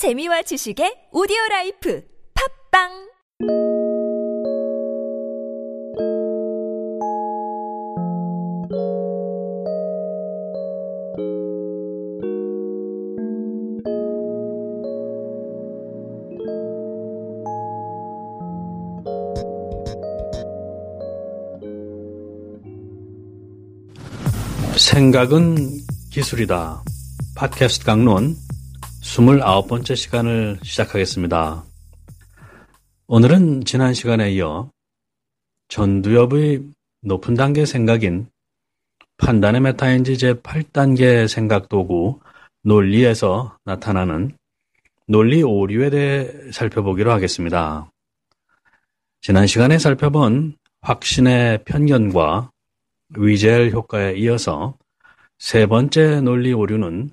재미와 지식의 오디오 라이프 팝빵 생각은 기술이다. 팟캐스트 강론 29번째 시간을 시작하겠습니다. 오늘은 지난 시간에 이어 전두엽의 높은 단계 생각인 판단의 메타인지 제8단계 생각 도구 논리에서 나타나는 논리 오류에 대해 살펴보기로 하겠습니다. 지난 시간에 살펴본 확신의 편견과 위젤 효과에 이어서 세 번째 논리 오류는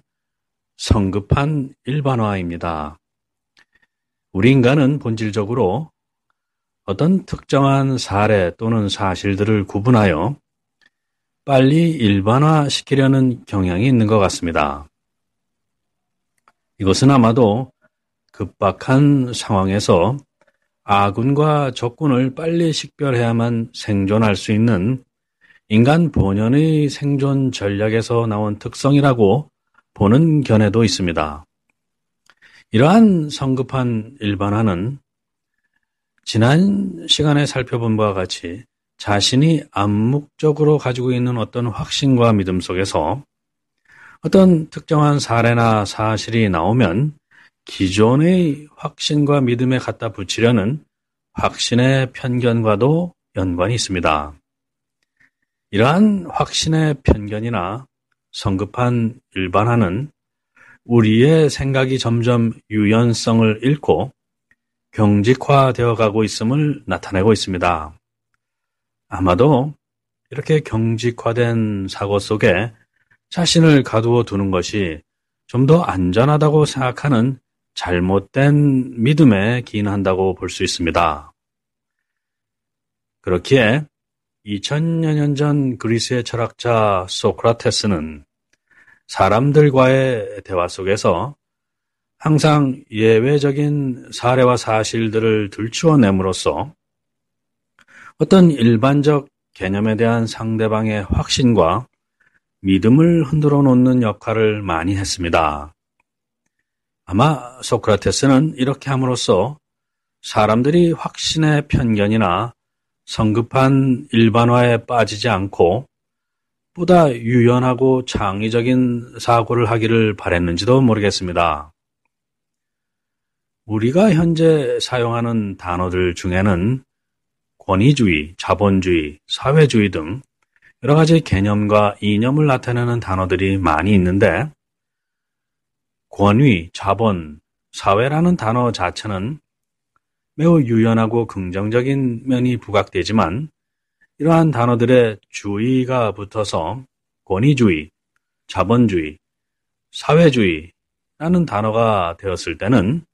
성급한 일반화입니다. 우리 인간은 본질적으로 어떤 특정한 사례 또는 사실들을 구분하여 빨리 일반화시키려는 경향이 있는 것 같습니다. 이것은 아마도 급박한 상황에서 아군과 적군을 빨리 식별해야만 생존할 수 있는 인간 본연의 생존 전략에서 나온 특성이라고 보는 견해도 있습니다. 이러한 성급한 일반화는 지난 시간에 살펴본 바와 같이 자신이 암묵적으로 가지고 있는 어떤 확신과 믿음 속에서 어떤 특정한 사례나 사실이 나오면 기존의 확신과 믿음에 갖다 붙이려는 확신의 편견과도 연관이 있습니다. 이러한 확신의 편견이나 성급한 일반화는 우리의 생각이 점점 유연성을 잃고 경직화되어 가고 있음을 나타내고 있습니다. 아마도 이렇게 경직화된 사고 속에 자신을 가두어 두는 것이 좀 더 안전하다고 생각하는 잘못된 믿음에 기인한다고 볼 수 있습니다. 그렇기에 2000여 년 전 그리스의 철학자 소크라테스는 사람들과의 대화 속에서 항상 예외적인 사례와 사실들을 들추어냄으로써 어떤 일반적 개념에 대한 상대방의 확신과 믿음을 흔들어 놓는 역할을 많이 했습니다. 아마 소크라테스는 이렇게 함으로써 사람들이 확신의 편견이나 성급한 일반화에 빠지지 않고 보다 유연하고 창의적인 사고를 하기를 바랬는지도 모르겠습니다. 우리가 현재 사용하는 단어들 중에는 권위주의, 자본주의, 사회주의 등 여러 가지 개념과 이념을 나타내는 단어들이 많이 있는데 권위, 자본, 사회라는 단어 자체는 매우 유연하고 긍정적인 면이 부각되지만 이러한 단어들의 주의가 붙어서 권위주의, 자본주의, 사회주의라는 단어가 되었을 때는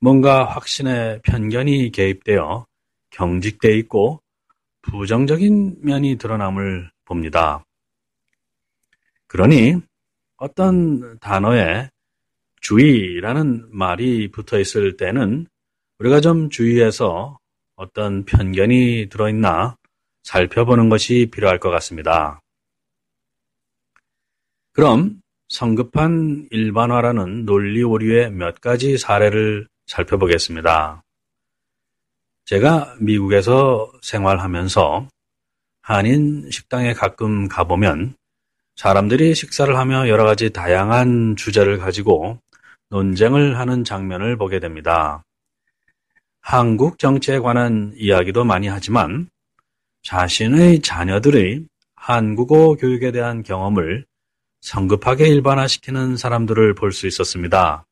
뭔가 확신의 편견이 개입되어 경직돼 있고 부정적인 면이 드러남을 봅니다. 그러니 어떤 단어에 주의라는 말이 붙어 있을 때는 우리가 좀 주의해서 어떤 편견이 들어있나 살펴보는 것이 필요할 것 같습니다. 그럼 성급한 일반화라는 논리 오류의 몇 가지 사례를 살펴보겠습니다. 제가 미국에서 생활하면서 한인 식당에 가끔 가보면 사람들이 식사를 하며 여러 가지 다양한 주제를 가지고 논쟁을 하는 장면을 보게 됩니다. 한국 정치에 관한 이야기도 많이 하지만 자신의 자녀들의 한국어 교육에 대한 경험을 성급하게 일반화시키는 사람들을 볼 수 있었습니다.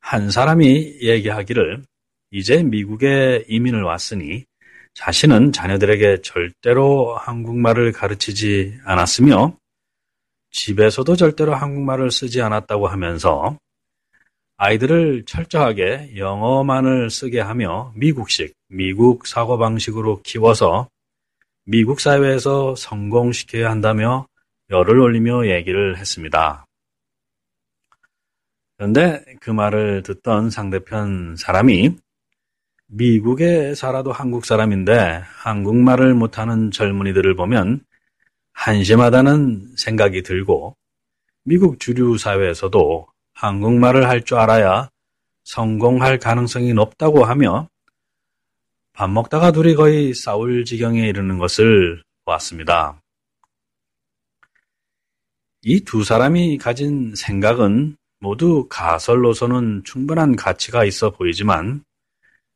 한 사람이 얘기하기를 이제 미국에 이민을 왔으니 자신은 자녀들에게 절대로 한국말을 가르치지 않았으며 집에서도 절대로 한국말을 쓰지 않았다고 하면서 아이들을 철저하게 영어만을 쓰게 하며 미국식, 미국 사고방식으로 키워서 미국 사회에서 성공시켜야 한다며 열을 올리며 얘기를 했습니다. 그런데 그 말을 듣던 상대편 사람이 미국에 살아도 한국 사람인데 한국말을 못하는 젊은이들을 보면 한심하다는 생각이 들고 미국 주류 사회에서도 한국말을 할 줄 알아야 성공할 가능성이 높다고 하며 밥 먹다가 둘이 거의 싸울 지경에 이르는 것을 보았습니다. 이 두 사람이 가진 생각은 모두 가설로서는 충분한 가치가 있어 보이지만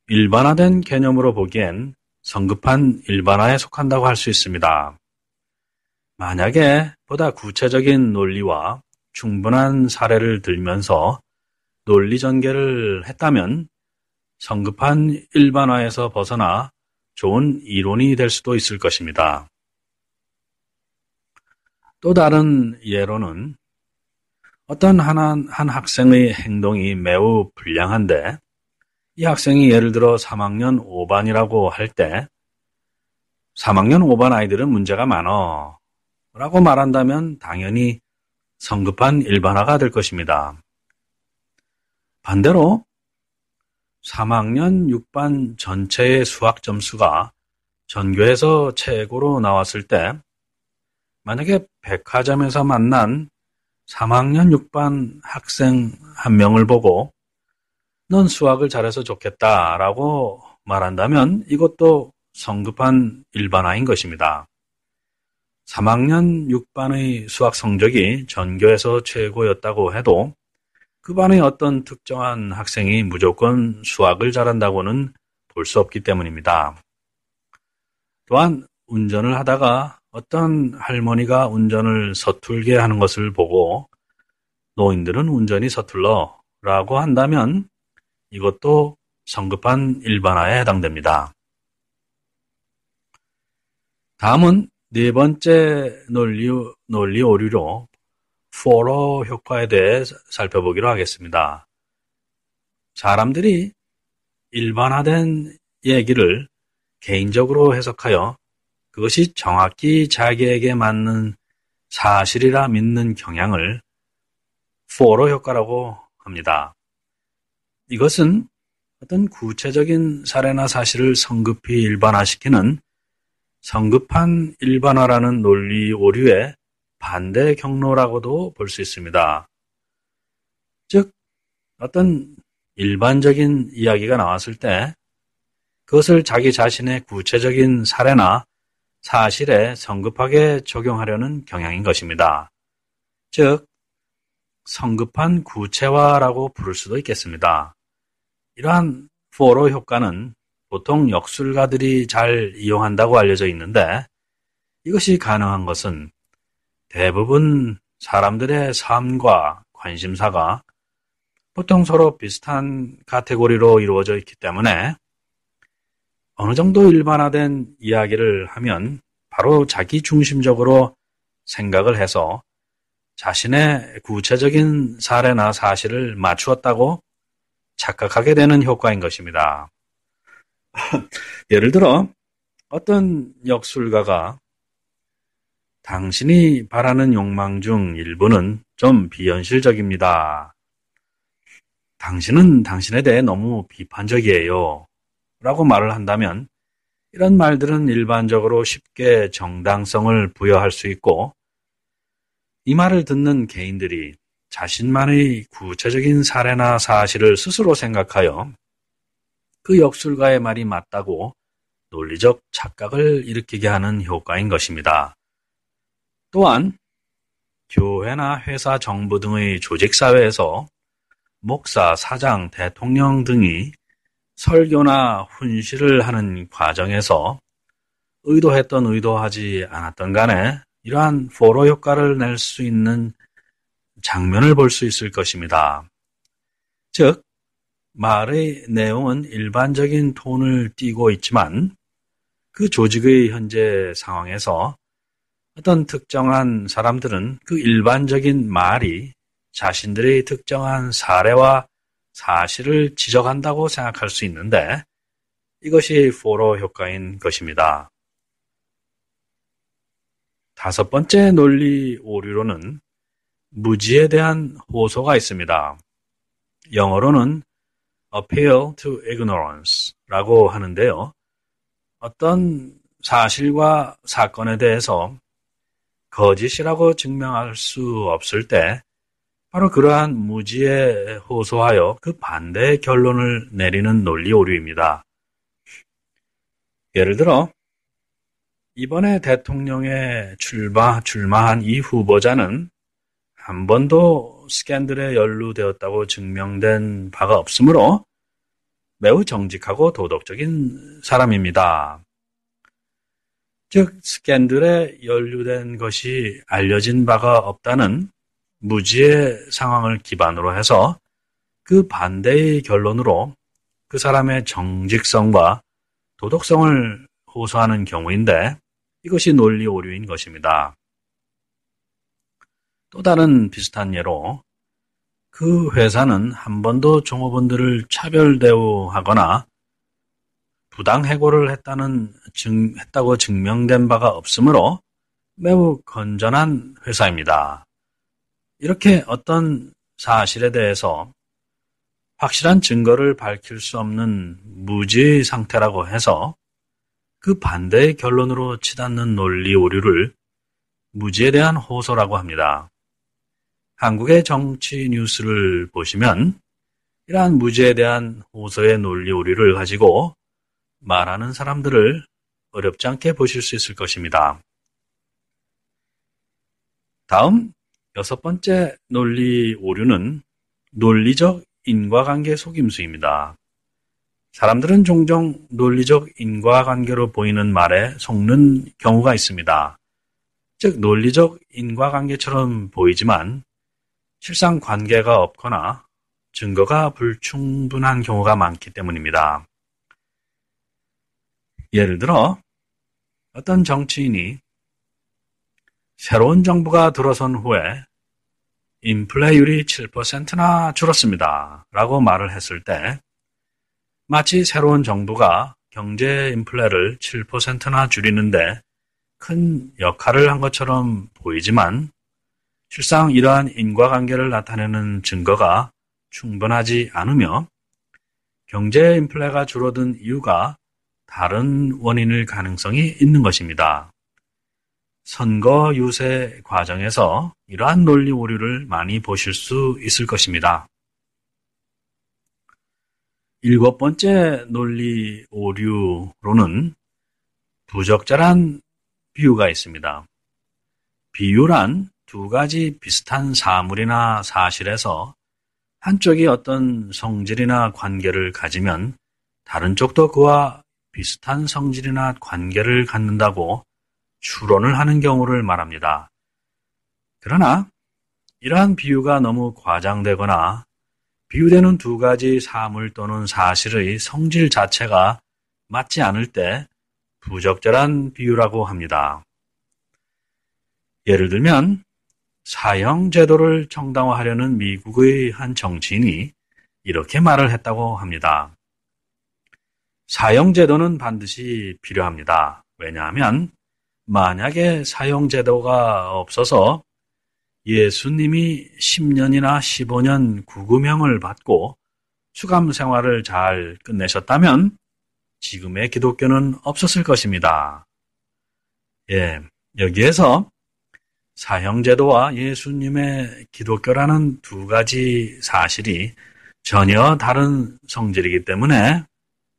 일반화된 개념으로 보기엔 성급한 일반화에 속한다고 할 수 있습니다. 만약에 보다 구체적인 논리와 충분한 사례를 들면서 논리 전개를 했다면 성급한 일반화에서 벗어나 좋은 이론이 될 수도 있을 것입니다. 또 다른 예로는 어떤 한, 한 학생의 행동이 매우 불량한데 이 학생이 예를 들어 3학년 5반이라고 할 때 3학년 5반 아이들은 문제가 많어 라고 말한다면 당연히 성급한 일반화가 될 것입니다. 반대로 3학년 6반 전체의 수학 점수가 전교에서 최고로 나왔을 때 만약에 백화점에서 만난 3학년 6반 학생 한 명을 보고 넌 수학을 잘해서 좋겠다라고 말한다면 이것도 성급한 일반화인 것입니다. 3학년 6반의 수학 성적이 전교에서 최고였다고 해도 그 반의 어떤 특정한 학생이 무조건 수학을 잘한다고는 볼 수 없기 때문입니다. 또한 운전을 하다가 어떤 할머니가 운전을 서툴게 하는 것을 보고 노인들은 운전이 서툴러 라고 한다면 이것도 성급한 일반화에 해당됩니다. 다음은 네 번째 논리, 논리 오류로 포로 효과에 대해 살펴보기로 하겠습니다. 사람들이 일반화된 얘기를 개인적으로 해석하여 그것이 정확히 자기에게 맞는 사실이라 믿는 경향을 포로 효과라고 합니다. 이것은 어떤 구체적인 사례나 사실을 성급히 일반화시키는 성급한 일반화라는 논리 오류의 반대 경로라고도 볼 수 있습니다. 즉, 어떤 일반적인 이야기가 나왔을 때 그것을 자기 자신의 구체적인 사례나 사실에 성급하게 적용하려는 경향인 것입니다. 즉, 성급한 구체화라고 부를 수도 있겠습니다. 이러한 포로 효과는 보통 역술가들이 잘 이용한다고 알려져 있는데 이것이 가능한 것은 대부분 사람들의 삶과 관심사가 보통 서로 비슷한 카테고리로 이루어져 있기 때문에 어느 정도 일반화된 이야기를 하면 바로 자기 중심적으로 생각을 해서 자신의 구체적인 사례나 사실을 맞추었다고 착각하게 되는 효과인 것입니다. 예를 들어 어떤 역술가가 당신이 바라는 욕망 중 일부는 좀 비현실적입니다. 당신은 당신에 대해 너무 비판적이에요. 라고 말을 한다면 이런 말들은 일반적으로 쉽게 정당성을 부여할 수 있고 이 말을 듣는 개인들이 자신만의 구체적인 사례나 사실을 스스로 생각하여 그 역술가의 말이 맞다고 논리적 착각을 일으키게 하는 효과인 것입니다. 또한 교회나 회사, 정부 등의 조직사회에서 목사, 사장, 대통령 등이 설교나 훈시를 하는 과정에서 의도했던 의도하지 않았던 간에 이러한 포로 효과를 낼 수 있는 장면을 볼 수 있을 것입니다. 즉, 말의 내용은 일반적인 톤을 띠고 있지만 그 조직의 현재 상황에서 어떤 특정한 사람들은 그 일반적인 말이 자신들의 특정한 사례와 사실을 지적한다고 생각할 수 있는데 이것이 포로 효과인 것입니다. 다섯 번째 논리 오류로는 무지에 대한 호소가 있습니다. 영어로는 appeal to ignorance라고 하는데요. 어떤 사실과 사건에 대해서 거짓이라고 증명할 수 없을 때 바로 그러한 무지에 호소하여 그 반대의 결론을 내리는 논리 오류입니다. 예를 들어 이번에 대통령에 출마, 출마한 이 후보자는 한 번도 스캔들에 연루되었다고 증명된 바가 없으므로 매우 정직하고 도덕적인 사람입니다. 즉, 스캔들에 연루된 것이 알려진 바가 없다는 무지의 상황을 기반으로 해서 그 반대의 결론으로 그 사람의 정직성과 도덕성을 호소하는 경우인데 이것이 논리 오류인 것입니다. 또 다른 비슷한 예로 그 회사는 한 번도 종업원들을 차별 대우하거나 부당 해고를 했다는 증, 했다고 증명된 바가 없으므로 매우 건전한 회사입니다. 이렇게 어떤 사실에 대해서 확실한 증거를 밝힐 수 없는 무지 상태라고 해서 그 반대의 결론으로 치닫는 논리 오류를 무지에 대한 호소라고 합니다. 한국의 정치 뉴스를 보시면 이러한 무지에 대한 호소의 논리 오류를 가지고 말하는 사람들을 어렵지 않게 보실 수 있을 것입니다. 다음 여섯 번째 논리 오류는 논리적 인과관계 속임수입니다. 사람들은 종종 논리적 인과관계로 보이는 말에 속는 경우가 있습니다. 즉, 논리적 인과관계처럼 보이지만 실상 관계가 없거나 증거가 불충분한 경우가 많기 때문입니다. 예를 들어, 어떤 정치인이 새로운 정부가 들어선 후에 인플레율이 7%나 줄었습니다. 라고 말을 했을 때 마치 새로운 정부가 경제 인플레를 7%나 줄이는데 큰 역할을 한 것처럼 보이지만 실상 이러한 인과관계를 나타내는 증거가 충분하지 않으며 경제 인플레가 줄어든 이유가 다른 원인일 가능성이 있는 것입니다. 선거 유세 과정에서 이러한 논리 오류를 많이 보실 수 있을 것입니다. 일곱 번째 논리 오류로는 부적절한 비유가 있습니다. 비유란 두 가지 비슷한 사물이나 사실에서 한쪽이 어떤 성질이나 관계를 가지면 다른 쪽도 그와 비슷한 성질이나 관계를 갖는다고 추론을 하는 경우를 말합니다. 그러나 이러한 비유가 너무 과장되거나 비유되는 두 가지 사물 또는 사실의 성질 자체가 맞지 않을 때 부적절한 비유라고 합니다. 예를 들면 사형 제도를 정당화하려는 미국의 한 정치인이 이렇게 말을 했다고 합니다. 사형 제도는 반드시 필요합니다. 왜냐하면 만약에 사형 제도가 없어서 예수님이 10년이나 15년 구금형을 받고 수감 생활을 잘 끝내셨다면 지금의 기독교는 없었을 것입니다. 예, 여기에서 사형제도와 예수님의 기독교라는 두 가지 사실이 전혀 다른 성질이기 때문에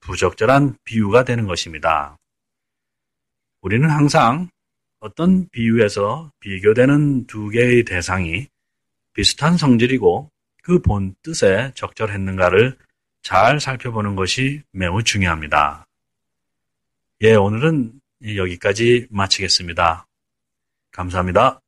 부적절한 비유가 되는 것입니다. 우리는 항상 어떤 비유에서 비교되는 두 개의 대상이 비슷한 성질이고 그 본 뜻에 적절했는가를 잘 살펴보는 것이 매우 중요합니다. 예, 오늘은 여기까지 마치겠습니다. 감사합니다.